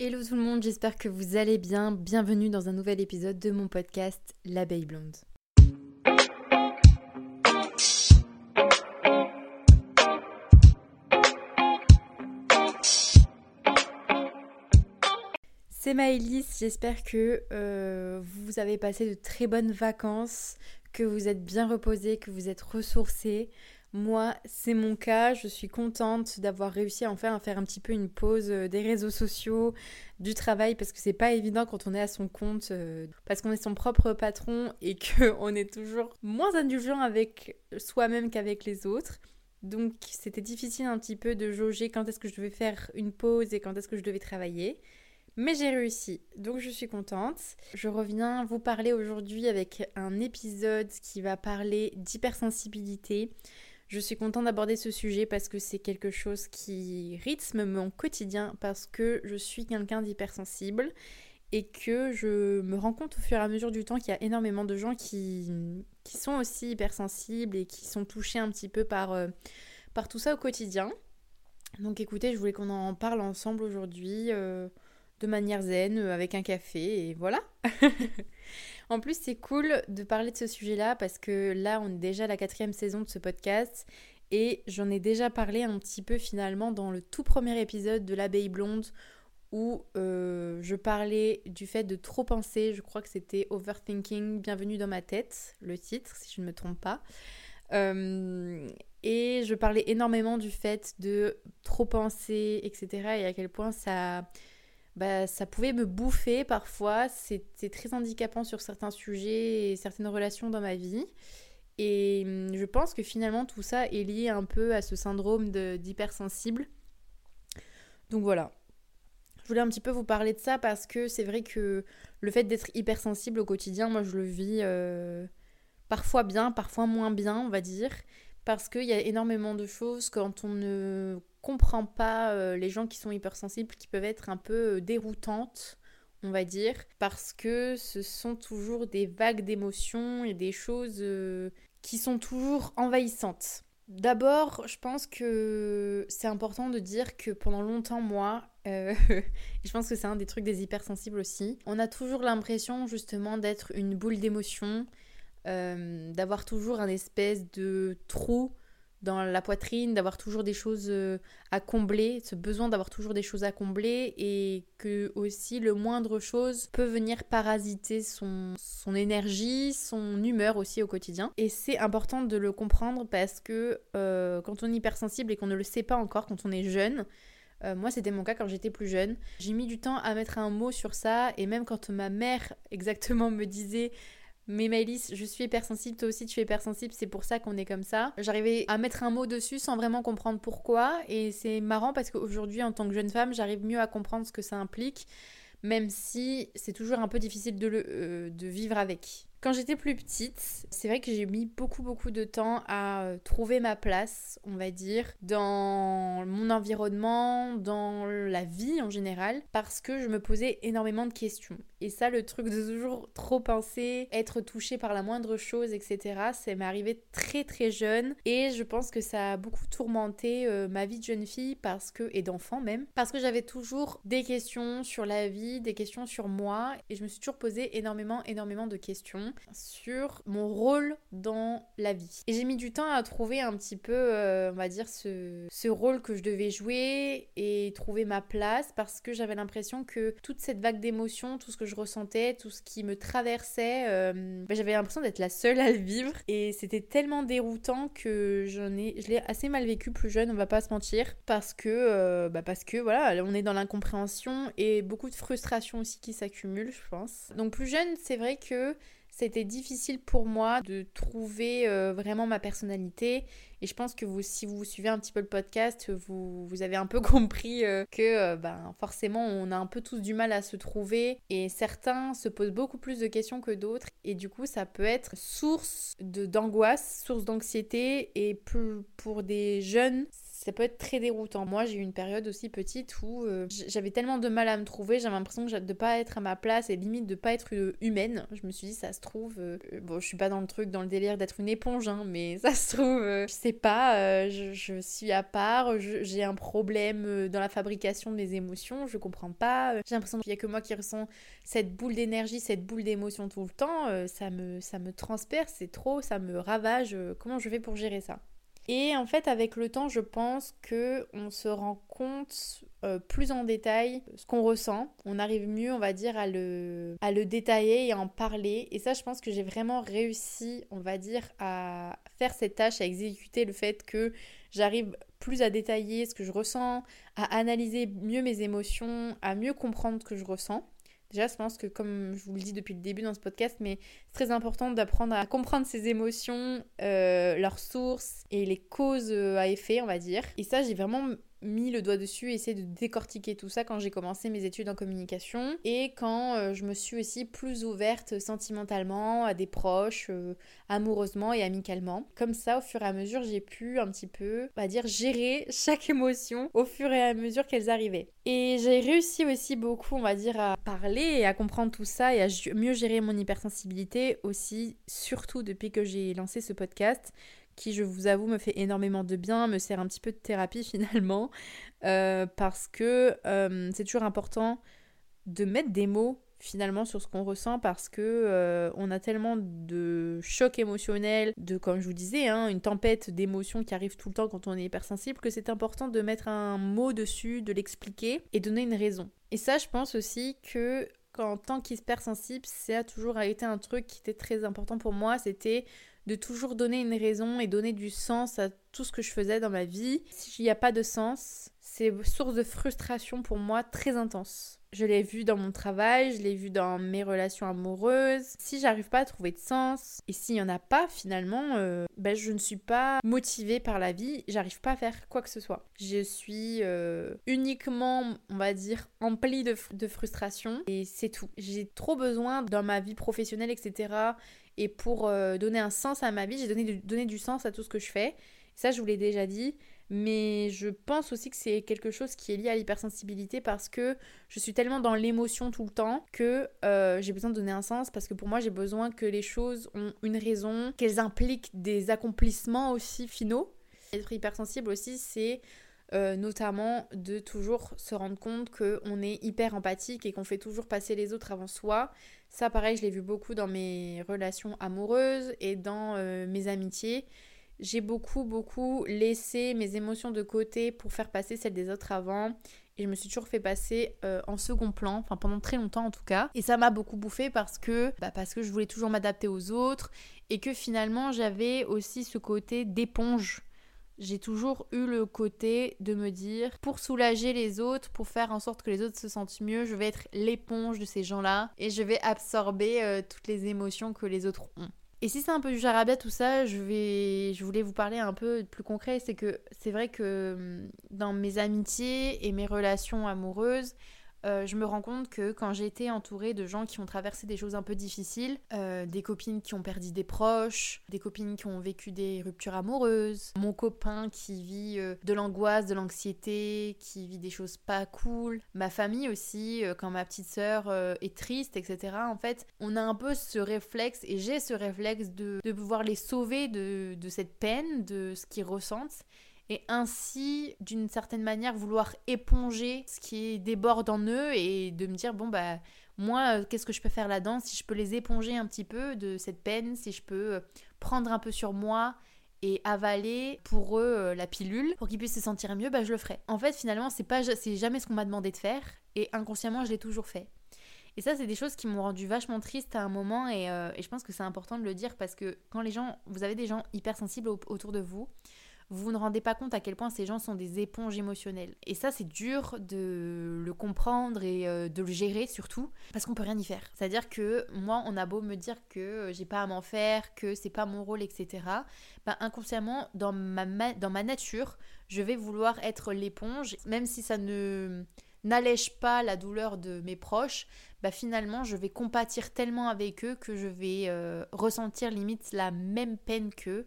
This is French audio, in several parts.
Hello tout le monde, j'espère que vous allez bien. Bienvenue dans un nouvel épisode de mon podcast L'abeille blonde. C'est Maëlys, j'espère que euh, vous avez passé de très bonnes vacances, que vous êtes bien reposé, que vous êtes ressourcés. Moi, c'est mon cas. Je suis contente d'avoir réussi enfin à faire un petit peu une pause euh, des réseaux sociaux, du travail, parce que c'est pas évident quand on est à son compte, euh, parce qu'on est son propre patron et qu'on est toujours moins indulgent avec soi-même qu'avec les autres. Donc, c'était difficile un petit peu de jauger quand est-ce que je devais faire une pause et quand est-ce que je devais travailler. Mais j'ai réussi, donc je suis contente. Je reviens vous parler aujourd'hui avec un épisode qui va parler d'hypersensibilité. Je suis contente d'aborder ce sujet parce que c'est quelque chose qui rythme mon quotidien parce que je suis quelqu'un d'hypersensible et que je me rends compte au fur et à mesure du temps qu'il y a énormément de gens qui, sont aussi hypersensibles et qui sont touchés un petit peu par, euh, par tout ça au quotidien. Donc écoutez, je voulais qu'on en parle ensemble aujourd'hui euh, de manière zen, euh, avec un café, et voilà. En plus, c'est cool de parler de ce sujet-là parce que là, on est déjà à la quatrième saison de ce podcast et j'en ai déjà parlé un petit peu finalement dans le tout premier épisode de l'abeille blonde où euh, je parlais du fait de trop penser. Je crois que c'était Overthinking, Bienvenue dans ma tête, le titre, si je ne me trompe pas. Euh, et je parlais énormément du fait de trop penser, etc. et à quel point ça bah, ça pouvait me bouffer parfois. C'était très handicapant sur certains sujets et certaines relations dans ma vie. Et hum, je pense que finalement tout ça est lié un peu à ce syndrome d'hypersensible. Donc voilà. Je voulais un petit peu vous parler de ça parce que c'est vrai que le fait d'être hypersensible au quotidien, moi je le vis euh, parfois bien, parfois moins bien, on va dire. Parce qu'il y a énormément de choses quand on ne comprends pas euh, les gens qui sont hypersensibles qui peuvent être un peu euh, déroutantes, on va dire, parce que ce sont toujours des vagues d'émotions et des choses euh, qui sont toujours envahissantes. D'abord, je pense que c'est important de dire que pendant longtemps, moi, je pense que c'est un des trucs des hypersensibles aussi, on a toujours l'impression justement d'être une boule d'émotions, d'avoir toujours un espèce de trou dans la poitrine, d'avoir toujours des choses euh, à combler, ce besoin d'avoir toujours des choses à combler et que aussi le moindre chose peut venir parasiter son, son énergie, son humeur aussi au quotidien. Et c'est important de le comprendre parce que euh, quand on est hypersensible et qu'on ne le sait pas encore, quand on est jeune, euh, moi, c'était mon cas quand j'étais plus jeune. J'ai mis du temps à mettre un mot sur ça, et même quand ma mère exactement me disait mais Maëlys, je suis hypersensible, toi aussi tu es hypersensible, c'est pour ça qu'on est comme ça. J'arrivais à mettre un mot dessus sans vraiment comprendre pourquoi, et c'est marrant parce qu'aujourd'hui, en tant que jeune femme, j'arrive mieux à comprendre ce que ça implique, même si c'est toujours un peu difficile de, euh, de vivre avec. Quand j'étais plus petite, c'est vrai que j'ai mis beaucoup beaucoup de temps à euh, trouver ma place, on va dire, dans mon environnement, dans la vie en général, parce que je me posais énormément de questions. Et ça, le truc de toujours trop penser, être touché par la moindre chose, etc., ça m'est arrivé très très jeune. Et je pense que ça a beaucoup tourmenté euh, ma vie de jeune fille parce que, et d'enfant même, parce que j'avais toujours des questions sur la vie, des questions sur moi, et je me suis toujours posé énormément, énormément de questions sur mon rôle dans la vie. Et j'ai mis du temps à trouver un petit peu, euh, on va dire, ce, ce rôle que je devais jouer et trouver ma place parce que j'avais l'impression que toute cette vague d'émotions, tout ce que je ressentais, tout ce qui me traversait, euh, bah, j'avais l'impression d'être la seule à le vivre. Et c'était tellement déroutant que j'en ai, je l'ai assez mal vécu plus jeune, on va pas se mentir, parce que, euh, bah parce que voilà, on est dans l'incompréhension et beaucoup de frustration aussi qui s'accumulent, je pense. Donc plus jeune, c'est vrai que c'était difficile pour moi de trouver euh, vraiment ma personnalité. Et je pense que si vous suivez un petit peu le podcast, vous, vous avez un peu compris euh, que euh, ben, forcément on a un peu tous du mal à se trouver. Et certains se posent beaucoup plus de questions que d'autres. Et du coup, ça peut être source d'angoisse, source d'anxiété. Et pour des jeunes, ça peut être très déroutant. Moi, j'ai eu une période aussi petite où euh, j'avais tellement de mal à me trouver, j'avais l'impression de pas être à ma place et limite de pas être humaine. Je me suis dit, ça se trouve, euh, bon, je suis pas dans le truc, dans le délire d'être une éponge, hein, mais ça se trouve, je sais pas, je, je, suis à part, j'ai un problème dans la fabrication de mes émotions, je comprends pas. J'ai l'impression qu'il y a que moi qui ressens cette boule d'énergie, cette boule d'émotion tout le temps. ça me, ça me transperce, c'est trop, ça me ravage. comment je fais pour gérer ça? Et en fait, avec le temps, je pense que on se rend compte euh, plus en détail ce qu'on ressent. On arrive mieux, on va dire, à le, à le détailler et à en parler. Et ça, je pense que j'ai vraiment réussi, on va dire, à faire cette tâche, à exécuter le fait que j'arrive plus à détailler ce que je ressens, à analyser mieux mes émotions, à mieux comprendre ce que je ressens. Déjà, je pense que comme je vous le dis depuis le début dans ce podcast, mais c'est très important d'apprendre à comprendre ses émotions, euh, leurs sources et les causes euh, à effet, on va dire. Et ça, j'ai vraiment mis le doigt dessus et essayé de décortiquer tout ça quand j'ai commencé mes études en communication et quand euh, je me suis aussi plus ouverte sentimentalement à des proches, euh, amoureusement et amicalement. Comme ça, au fur et à mesure, j'ai pu un petit peu, on va dire, gérer chaque émotion au fur et à mesure qu'elles arrivaient. Et j'ai réussi aussi beaucoup, on va dire, à parler et à comprendre tout ça et à mieux gérer mon hypersensibilité aussi, surtout depuis que j'ai lancé ce podcast qui, je vous avoue, me fait énormément de bien, me sert un petit peu de thérapie finalement, euh, parce que euh, c'est toujours important de mettre des mots finalement sur ce qu'on ressent parce que euh, on a tellement de chocs émotionnels, de comme je vous disais, hein, une tempête d'émotions qui arrive tout le temps quand on est hypersensible, que c'est important de mettre un mot dessus, de l'expliquer et donner une raison. Et ça, je pense aussi que en tant qu'hypersensible, ça a toujours été un truc qui était très important pour moi, c'était de toujours donner une raison et donner du sens à tout ce que je faisais dans ma vie. S'il n'y a pas de sens, c'est source de frustration pour moi très intense. Je l'ai vu dans mon travail, je l'ai vu dans mes relations amoureuses. Si j'arrive pas à trouver de sens, et s'il y en a pas finalement, euh, ben je ne suis pas motivée par la vie, j'arrive pas à faire quoi que ce soit. Je suis euh, uniquement, on va dire, emplie de, de frustration et c'est tout. J'ai trop besoin dans ma vie professionnelle, etc. Et pour euh, donner un sens à ma vie, j'ai donné, du sens à tout ce que je fais. Ça, je vous l'ai déjà dit. Mais je pense aussi que c'est quelque chose qui est lié à l'hypersensibilité parce que je suis tellement dans l'émotion tout le temps que euh, j'ai besoin de donner un sens parce que pour moi j'ai besoin que les choses ont une raison, qu'elles impliquent des accomplissements aussi finaux. Être hypersensible aussi c'est euh, notamment de toujours se rendre compte qu'on est hyper empathique et qu'on fait toujours passer les autres avant soi. Ça pareil je l'ai vu beaucoup dans mes relations amoureuses et dans euh, mes amitiés j'ai beaucoup, beaucoup laissé mes émotions de côté pour faire passer celles des autres avant. Et je me suis toujours fait passer euh, en second plan, enfin pendant très longtemps en tout cas. Et ça m'a beaucoup bouffé parce que, bah parce que je voulais toujours m'adapter aux autres et que finalement j'avais aussi ce côté d'éponge. J'ai toujours eu le côté de me dire, pour soulager les autres, pour faire en sorte que les autres se sentent mieux, je vais être l'éponge de ces gens-là et je vais absorber euh, toutes les émotions que les autres ont. Et si c'est un peu du charabia tout ça, je vais je voulais vous parler un peu plus concret, c'est que c'est vrai que hum, dans mes amitiés et mes relations amoureuses, euh, je me rends compte que quand j'ai été entourée de gens qui ont traversé des choses un peu difficiles, euh, des copines qui ont perdu des proches, des copines qui ont vécu des ruptures amoureuses, mon copain qui vit euh, de l'angoisse, de l'anxiété, qui vit des choses pas cool, ma famille aussi, quand ma petite sœur est triste, etc. En fait, on a un peu ce réflexe, et j'ai ce réflexe de, de pouvoir les sauver de, de cette peine, de ce qu'ils ressentent et ainsi d'une certaine manière vouloir éponger ce qui déborde en eux et de me dire bon bah moi euh, qu'est-ce que je peux faire là-dedans? Si je peux les éponger un petit peu de cette peine si je peux euh, prendre un peu sur moi et avaler pour eux euh, la pilule pour qu'ils puissent se sentir mieux bah je le ferai. En fait finalement c'est pas c'est jamais ce qu'on m'a demandé de faire et inconsciemment je l'ai toujours fait. Et ça, c'est des choses qui m'ont rendu vachement triste à un moment et, et je pense que c'est important de le dire parce que quand les gens, vous avez des gens hypersensibles autour de vous, vous ne rendez pas compte à quel point ces gens sont des éponges émotionnelles. Et ça, c'est dur de le comprendre et euh, de le gérer surtout, parce qu'on peut rien y faire. C'est-à-dire que moi, on a beau me dire que euh, j'ai pas à m'en faire, que c'est pas mon rôle, etc. Bah, inconsciemment, dans ma, dans ma nature, je vais vouloir être l'éponge, même si ça ne n'allège pas la douleur de mes proches, bah finalement je vais compatir tellement avec eux que je vais euh, ressentir limite la même peine qu'eux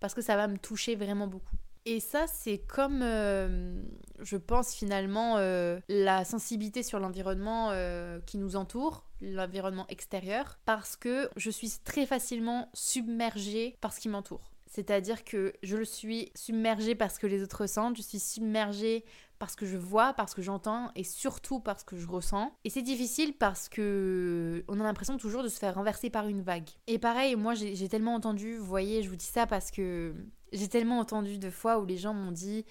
parce que ça va me toucher vraiment beaucoup. Et ça, c'est comme, euh, je pense finalement, euh, la sensibilité sur l'environnement euh, qui nous entoure, l'environnement extérieur, parce que je suis très facilement submergée par ce qui m'entoure. C'est-à-dire que je le suis submergée parce que les autres ressentent, je suis submergée parce que je vois, parce que j'entends et surtout parce que je ressens. Et c'est difficile parce que on a l'impression toujours de se faire renverser par une vague. Et pareil, moi j'ai tellement entendu, voyez, je vous dis ça parce que j'ai tellement entendu de fois où les gens m'ont dit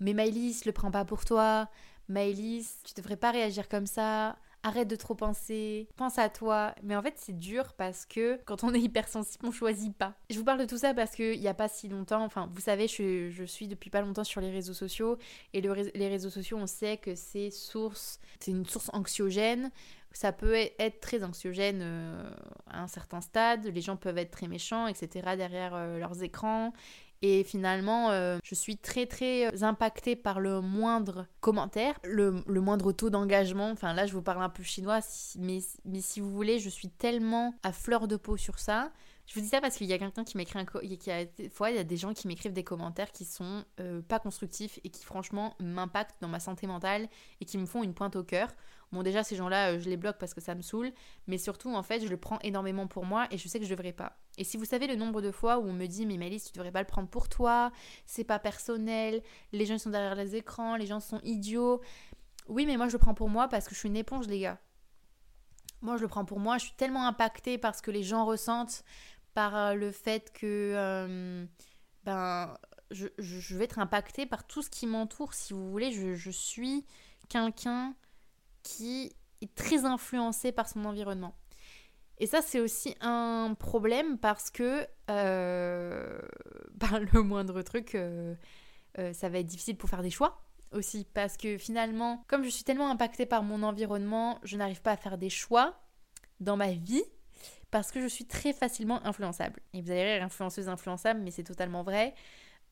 Mais Maëlys, le prends pas pour toi. Maëlys, tu devrais pas réagir comme ça arrête de trop penser, pense à toi. Mais en fait, c'est dur parce que quand on est hypersensible, on choisit pas. Je vous parle de tout ça parce qu'il n'y a pas si longtemps, enfin, vous savez, je, je, suis depuis pas longtemps sur les réseaux sociaux et les réseaux sociaux, on sait que c'est source, c'est une source anxiogène. Ça peut être très anxiogène euh, à un certain stade, les gens peuvent être très méchants, etc. derrière euh, leurs écrans. Et finalement, euh, je suis très très impactée par le moindre commentaire, le, moindre taux d'engagement. Enfin là, je vous parle un peu chinois, mais, mais si vous voulez, je suis tellement à fleur de peau sur ça. Je vous dis ça parce qu'il y a quelqu'un qui m'écrit un... Qui a... Des fois, il y a des gens qui m'écrivent des commentaires qui sont euh, pas constructifs et qui franchement m'impactent dans ma santé mentale et qui me font une pointe au cœur. Bon, déjà, ces gens-là, euh, je les bloque parce que ça me saoule, mais surtout, en fait, je le prends énormément pour moi et je sais que je devrais pas. Et si vous savez le nombre de fois où on me dit, mais Malice, tu devrais pas le prendre pour toi, c'est pas personnel, les gens sont derrière les écrans, les gens sont idiots. Oui, mais moi, je le prends pour moi parce que je suis une éponge, les gars. Moi, je le prends pour moi, je suis tellement impactée par ce que les gens ressentent, par euh, le fait que. Euh, ben. Je, vais être impactée par tout ce qui m'entoure, si vous voulez. Je suis quelqu'un qui est très influencé par son environnement. Et ça, c'est aussi un problème parce que euh, ben, le moindre truc, euh, euh, ça va être difficile pour faire des choix aussi. Parce que finalement, comme je suis tellement impactée par mon environnement, je n'arrive pas à faire des choix dans ma vie parce que je suis très facilement influençable. Et vous allez rire, influenceuse influençable, mais c'est totalement vrai.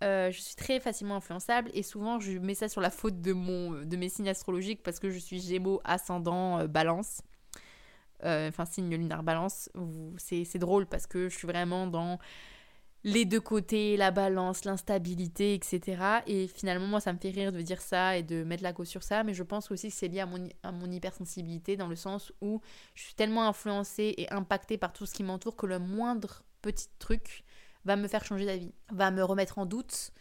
Je suis très facilement influençable et souvent je mets ça sur la faute de, mon, de mes signes astrologiques parce que je suis Gémeaux, ascendant, Balance. Euh, enfin signe lunaire balance, c'est drôle parce que je suis vraiment dans les deux côtés, la balance, l'instabilité, etc. Et finalement, moi, ça me fait rire de dire ça et de mettre la cause sur ça, mais je pense aussi que c'est lié à mon, à mon hypersensibilité dans le sens où je suis tellement influencée et impactée par tout ce qui m'entoure que le moindre petit truc va me faire changer d'avis, va me remettre en doute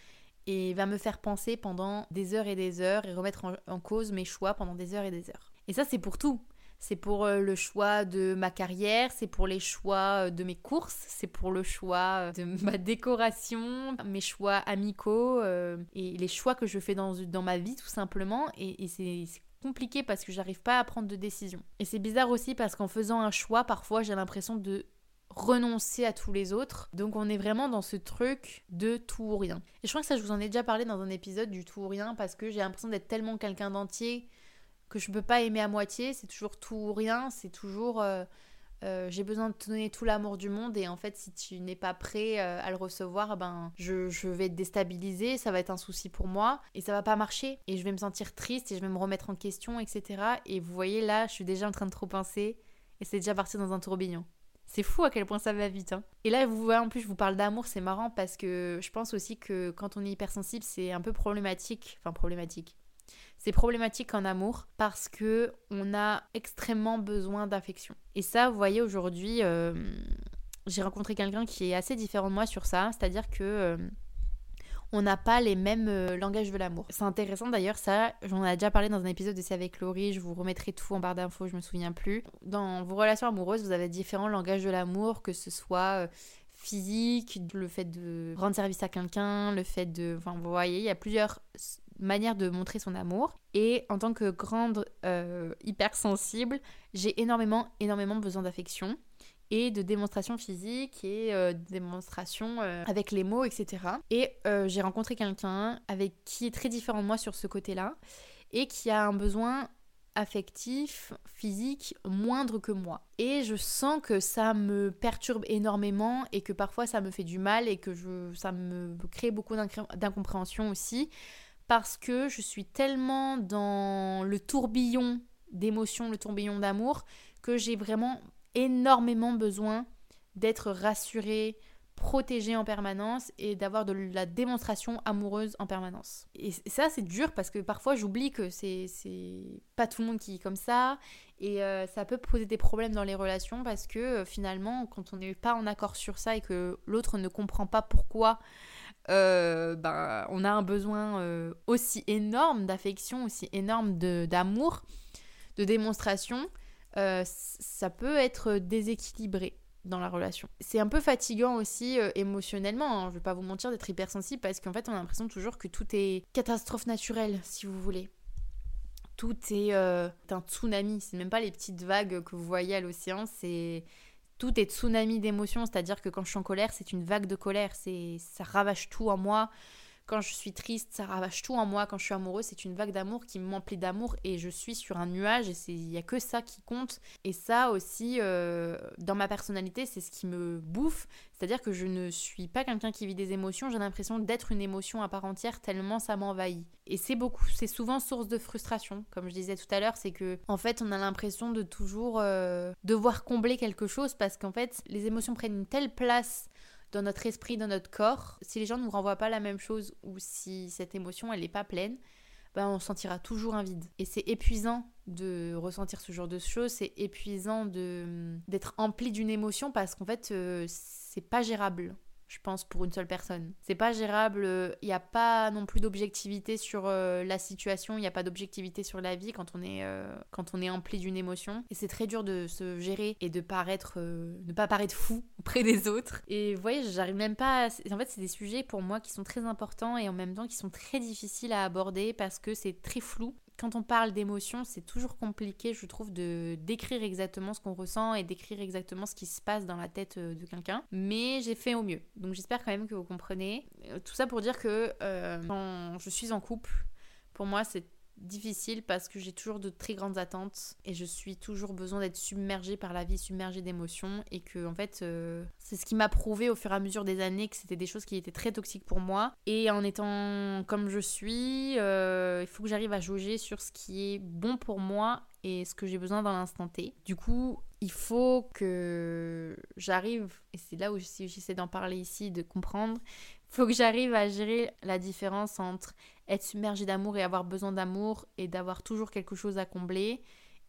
et va me faire penser pendant des heures et des heures et remettre en cause mes choix pendant des heures et des heures. Et ça, c'est pour tout c'est pour euh, le choix de ma carrière, c'est pour les choix euh, de mes courses, c'est pour le choix euh, de ma décoration, mes choix amicaux et les choix que je fais dans, dans ma vie tout simplement. Et, c'est compliqué parce que j'arrive pas à prendre de décision. Et c'est bizarre aussi parce qu'en faisant un choix, parfois j'ai l'impression de renoncer à tous les autres. Donc on est vraiment dans ce truc de tout ou rien. Et je crois que ça je vous en ai déjà parlé dans un épisode du tout ou rien parce que j'ai l'impression d'être tellement quelqu'un d'entier que je peux pas aimer à moitié, c'est toujours tout ou rien, c'est toujours euh, euh, j'ai besoin de te donner tout l'amour du monde et en fait si tu n'es pas prêt euh, à le recevoir, ben je, je, vais être déstabilisée, ça va être un souci pour moi et ça va pas marcher et je vais me sentir triste et je vais me remettre en question, etc. Et vous voyez là, je suis déjà en train de trop penser et c'est déjà parti dans un tourbillon. C'est fou à quel point ça va vite. Hein. Et là, vous voyez, en plus, je vous parle d'amour, c'est marrant parce que je pense aussi que quand on est hypersensible, c'est un peu problématique. Enfin, problématique. C'est problématique en amour parce que on a extrêmement besoin d'affection. Et ça, vous voyez, aujourd'hui, euh, j'ai rencontré quelqu'un qui est assez différent de moi sur ça, c'est-à-dire que euh, on n'a pas les mêmes euh, langages de l'amour. C'est intéressant d'ailleurs, ça, j'en ai déjà parlé dans un épisode de C'est avec Laurie, je vous remettrai tout en barre d'infos, je me souviens plus. Dans vos relations amoureuses, vous avez différents langages de l'amour, que ce soit physique, le fait de rendre service à quelqu'un, le fait de... Enfin, vous voyez, il y a plusieurs manière de montrer son amour. Et en tant que grande euh, hypersensible, j'ai énormément, énormément besoin d'affection et de démonstration physique et euh, de démonstration euh, avec les mots, etc. Et j'ai rencontré quelqu'un avec qui est très différent de moi sur ce côté-là et qui a un besoin affectif, physique moindre que moi. Et je sens que ça me perturbe énormément et que parfois ça me fait du mal et que je, ça me crée beaucoup d'incompréhension aussi parce que je suis tellement dans le tourbillon d'émotions, le tourbillon d'amour, que j'ai vraiment énormément besoin d'être rassurée protéger en permanence et d'avoir de la démonstration amoureuse en permanence. Et ça, c'est dur parce que parfois j'oublie que c'est pas tout le monde qui est comme ça et euh, ça peut poser des problèmes dans les relations parce que euh, finalement, quand on n'est pas en accord sur ça et que l'autre ne comprend pas pourquoi euh, ben, on a un besoin aussi énorme d'affection, aussi énorme d'amour, de, démonstration, ça peut être déséquilibré dans la relation. C'est un peu fatigant aussi euh, émotionnellement, hein, je vais pas vous mentir d'être hypersensible parce qu'en fait on a l'impression toujours que tout est catastrophe naturelle si vous voulez. Tout est euh, un tsunami, c'est même pas les petites vagues que vous voyez à l'océan, c'est tout est tsunami d'émotions, c'est-à-dire que quand je suis en colère, c'est une vague de colère, c'est ça ravage tout en moi. Quand je suis triste, ça ravage tout en moi. Quand je suis amoureuse, c'est une vague d'amour qui m'emplit d'amour et je suis sur un nuage et il n'y a que ça qui compte. Et ça aussi, euh, dans ma personnalité, c'est ce qui me bouffe. C'est-à-dire que je ne suis pas quelqu'un qui vit des émotions, j'ai l'impression d'être une émotion à part entière tellement ça m'envahit. Et c'est beaucoup, c'est souvent source de frustration, comme je disais tout à l'heure, c'est que en fait on a l'impression de toujours euh, devoir combler quelque chose parce qu'en fait les émotions prennent une telle place dans notre esprit, dans notre corps, si les gens ne nous renvoient pas la même chose ou si cette émotion elle n'est pas pleine, ben on sentira toujours un vide. Et c'est épuisant de ressentir ce genre de choses, c'est épuisant de d'être empli d'une émotion parce qu'en fait euh, c'est pas gérable je pense, pour une seule personne. C'est pas gérable, il euh, n'y a pas non plus d'objectivité sur euh, la situation, il n'y a pas d'objectivité sur la vie quand on est, euh, quand on est empli d'une émotion. Et c'est très dur de se gérer et de paraître, ne pas paraître fou auprès des autres. Et vous voyez, j'arrive même pas. En fait, c'est des sujets pour moi qui sont très importants et en même temps qui sont très difficiles à aborder parce que c'est très flou quand on parle d'émotion, c'est toujours compliqué, je trouve, de décrire exactement ce qu'on ressent et d'écrire exactement ce qui se passe dans la tête euh, de quelqu'un. Mais j'ai fait au mieux. Donc j'espère quand même que vous comprenez. Euh, tout ça pour dire que euh, quand je suis en couple, pour moi, c'est difficile parce que j'ai toujours de très grandes attentes et je suis toujours besoin d'être submergée par la vie, submergée d'émotions et que en fait euh, c'est ce qui m'a prouvé au fur et à mesure des années que c'était des choses qui étaient très toxiques pour moi et en étant comme je suis, euh, il faut que j'arrive à jauger sur ce qui est bon pour moi et ce que j'ai besoin dans l'instant T. Du coup, il faut que j'arrive, et c'est là où j'essaie d'en parler ici, de comprendre, il faut que j'arrive à gérer la différence entre être submergé d'amour et avoir besoin d'amour et d'avoir toujours quelque chose à combler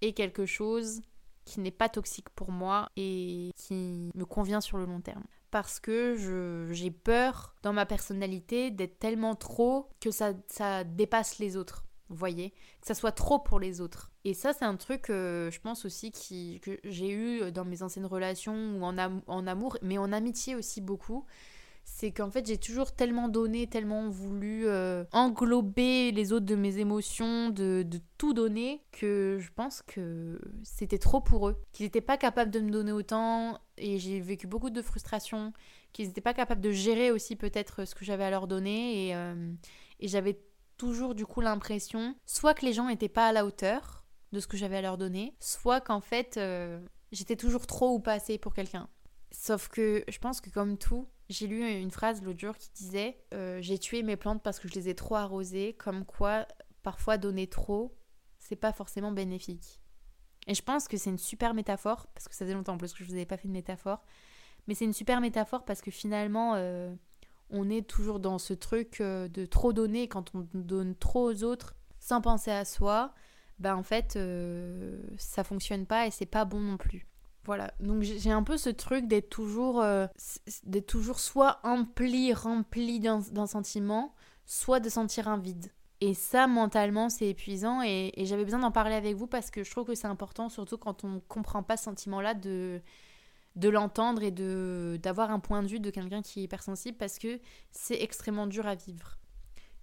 et quelque chose qui n'est pas toxique pour moi et qui me convient sur le long terme. Parce que j'ai peur dans ma personnalité d'être tellement trop que ça, ça dépasse les autres. Vous voyez Que ça soit trop pour les autres. Et ça, c'est un truc, euh, je pense aussi, qui, que j'ai eu dans mes anciennes relations ou en, en amour, mais en amitié aussi beaucoup c'est qu'en fait j'ai toujours tellement donné, tellement voulu euh, englober les autres de mes émotions, de, tout donner, que je pense que c'était trop pour eux. Qu'ils n'étaient pas capables de me donner autant, et j'ai vécu beaucoup de frustration, qu'ils n'étaient pas capables de gérer aussi peut-être ce que j'avais à leur donner, et, euh, j'avais toujours du coup l'impression, soit que les gens n'étaient pas à la hauteur de ce que j'avais à leur donner, soit qu'en fait euh, j'étais toujours trop ou pas assez pour quelqu'un. Sauf que je pense que comme tout, j'ai lu une phrase l'autre jour qui disait euh, J'ai tué mes plantes parce que je les ai trop arrosées, comme quoi parfois donner trop, c'est pas forcément bénéfique. Et je pense que c'est une super métaphore, parce que ça faisait longtemps plus que je vous avais pas fait de métaphore, mais c'est une super métaphore parce que finalement, euh, on est toujours dans ce truc euh, de trop donner quand on donne trop aux autres sans penser à soi. Ben en fait, ça fonctionne pas et c'est pas bon non plus. Voilà, donc j'ai un peu ce truc d'être toujours, euh, d'être toujours soit empli, rempli d'un sentiment, soit de sentir un vide. Et ça, mentalement, c'est épuisant et, j'avais besoin d'en parler avec vous parce que je trouve que c'est important, surtout quand on ne comprend pas ce sentiment-là, de, de l'entendre et d'avoir un point de vue de quelqu'un qui est hypersensible parce que c'est extrêmement dur à vivre.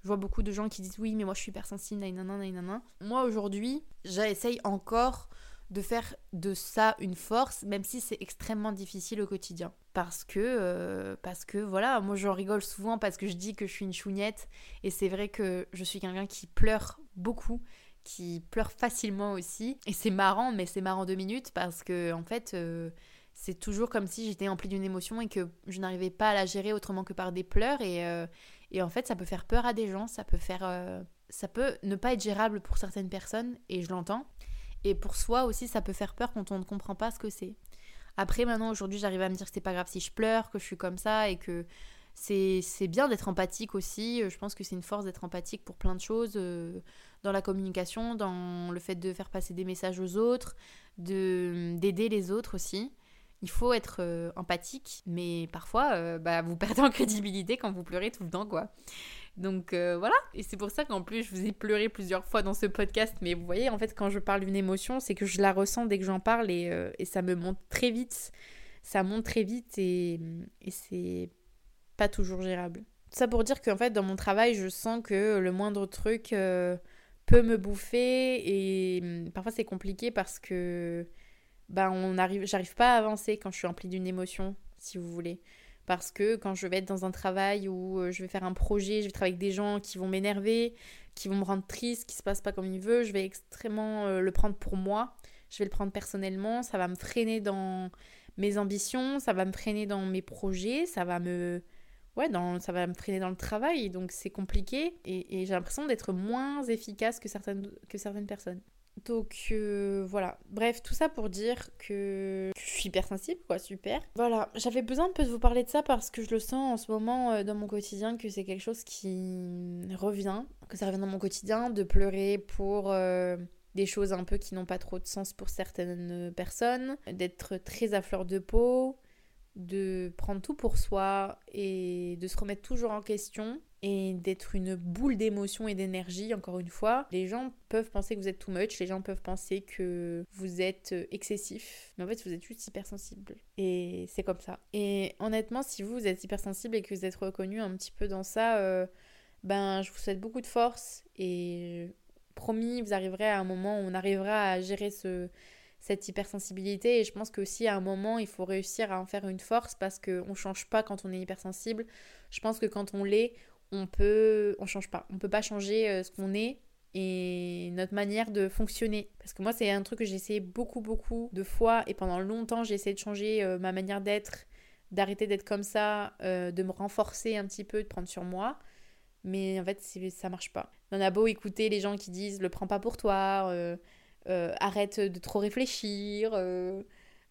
Je vois beaucoup de gens qui disent oui, mais moi je suis hypersensible, nanana, nanana. Moi aujourd'hui, j'essaye encore de faire de ça une force, même si c'est extrêmement difficile au quotidien. Parce que, euh, parce que voilà, moi j'en rigole souvent parce que je dis que je suis une chougnette, et c'est vrai que je suis quelqu'un qui pleure beaucoup, qui pleure facilement aussi. Et c'est marrant, mais c'est marrant deux minutes parce que en fait, euh, c'est toujours comme si j'étais emplie d'une émotion et que je n'arrivais pas à la gérer autrement que par des pleurs. Et, euh, et en fait, ça peut faire peur à des gens, ça peut faire, ça peut ne pas être gérable pour certaines personnes, et je l'entends. Et pour soi aussi, ça peut faire peur quand on ne comprend pas ce que c'est. Après, maintenant, aujourd'hui, j'arrive à me dire que c'est pas grave si je pleure, que je suis comme ça et que c'est bien d'être empathique aussi. Je pense que c'est une force d'être empathique pour plein de choses, euh, dans la communication, dans le fait de faire passer des messages aux autres, d'aider les autres aussi. Il faut être euh, empathique, mais parfois, euh, bah, vous perdez en crédibilité quand vous pleurez tout le temps, quoi. Donc euh, voilà, et c'est pour ça qu'en plus je vous ai pleuré plusieurs fois dans ce podcast, mais vous voyez en fait quand je parle d'une émotion, c'est que je la ressens dès que j'en parle et, euh, et, ça me monte très vite, ça monte très vite et, c'est pas toujours gérable. Ça pour dire qu'en fait dans mon travail je sens que le moindre truc euh, peut me bouffer et hum, parfois c'est compliqué parce que bah on arrive, j'arrive pas à avancer quand je suis remplie d'une émotion, si vous voulez parce que quand je vais être dans un travail où euh, je vais faire un projet, je vais travailler avec des gens qui vont m'énerver, qui vont me rendre triste, qui se passe pas comme il veut, je vais extrêmement euh, le prendre pour moi, je vais le prendre personnellement, ça va me freiner dans mes ambitions, ça va me freiner dans mes projets, ça va me ouais, ça va me freiner dans le travail, donc c'est compliqué. Et, et j'ai l'impression d'être moins efficace que certaines, que certaines personnes. Donc euh, voilà, bref, tout ça pour dire que je suis hypersensible, quoi, super. Voilà, j'avais besoin de vous parler de ça parce que je le sens en ce moment euh, dans mon quotidien que c'est quelque chose qui revient, que ça revient dans mon quotidien, de pleurer pour euh, des choses un peu qui n'ont pas trop de sens pour certaines personnes, d'être très à fleur de peau, de prendre tout pour soi et de se remettre toujours en question et d'être une boule d'émotion et d'énergie, encore une fois. Les gens peuvent penser que vous êtes too much, les gens peuvent penser que vous êtes excessif, mais en fait vous êtes juste hypersensible. Et c'est comme ça. Et honnêtement, si vous, vous êtes hypersensible et que vous êtes reconnu un petit peu dans ça, euh, ben je vous souhaite beaucoup de force et promis, vous arriverez à un moment où on arrivera à gérer ce, cette hypersensibilité et je pense qu'aussi à un moment il faut réussir à en faire une force parce qu'on ne change pas quand on est hypersensible. Je pense que quand on l'est, on peut on change pas. On peut pas changer euh, ce qu'on est et notre manière de fonctionner. Parce que moi c'est un truc que j'ai essayé beaucoup beaucoup de fois et pendant longtemps j'ai essayé de changer euh, ma manière d'être d'arrêter d'être comme ça euh, de me renforcer un petit peu de prendre sur moi. Mais en fait ça marche pas. On a beau écouter les gens qui disent le prends pas pour toi arrête de trop réfléchir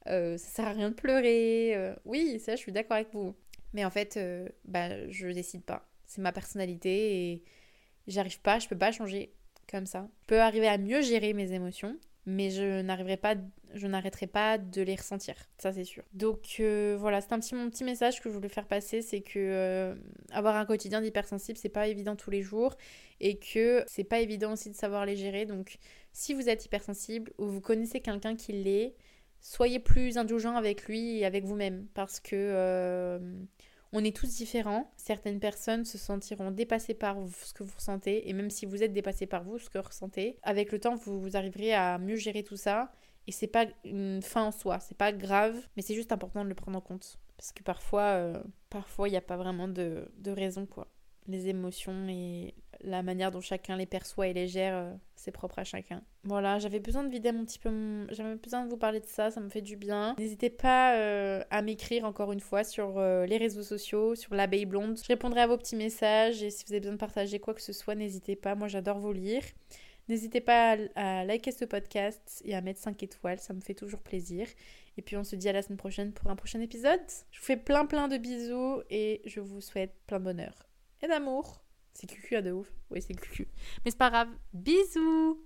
ça sert à rien de pleurer oui ça je suis d'accord avec vous. Mais en fait bah je décide pas c'est ma personnalité et j'arrive pas, je peux pas changer comme ça. Je peux arriver à mieux gérer mes émotions, mais je n'arriverai pas, je n'arrêterai pas de les ressentir, ça c'est sûr. Donc euh, voilà, c'est un petit mon petit message que je voulais faire passer, c'est que euh, avoir un quotidien d'hypersensible, c'est pas évident tous les jours et que c'est pas évident aussi de savoir les gérer. Donc si vous êtes hypersensible ou vous connaissez quelqu'un qui l'est, soyez plus indulgent avec lui et avec vous-même parce que euh, on est tous différents. Certaines personnes se sentiront dépassées par ce que vous ressentez. Et même si vous êtes dépassé par vous, ce que vous ressentez, avec le temps, vous, arriverez à mieux gérer tout ça. Et c'est pas une fin en soi, c'est pas grave, mais c'est juste important de le prendre en compte. Parce que parfois, euh, parfois, il n'y a pas vraiment de, de raison, quoi les émotions et la manière dont chacun les perçoit et les gère, euh, c'est propre à chacun. Voilà, j'avais besoin de vider un petit peu J'avais besoin de vous parler de ça, ça me fait du bien. N'hésitez pas euh, à m'écrire encore une fois sur euh, les réseaux sociaux, sur l'abeille blonde. Je répondrai à vos petits messages et si vous avez besoin de partager quoi que ce soit, n'hésitez pas, moi j'adore vous lire. N'hésitez pas à, à, liker ce podcast et à mettre 5 étoiles, ça me fait toujours plaisir. Et puis on se dit à la semaine prochaine pour un prochain épisode. Je vous fais plein plein de bisous et je vous souhaite plein de bonheur et d'amour. C'est cucu à de ouf. Oui, c'est cucu. Mais c'est pas grave. Bisous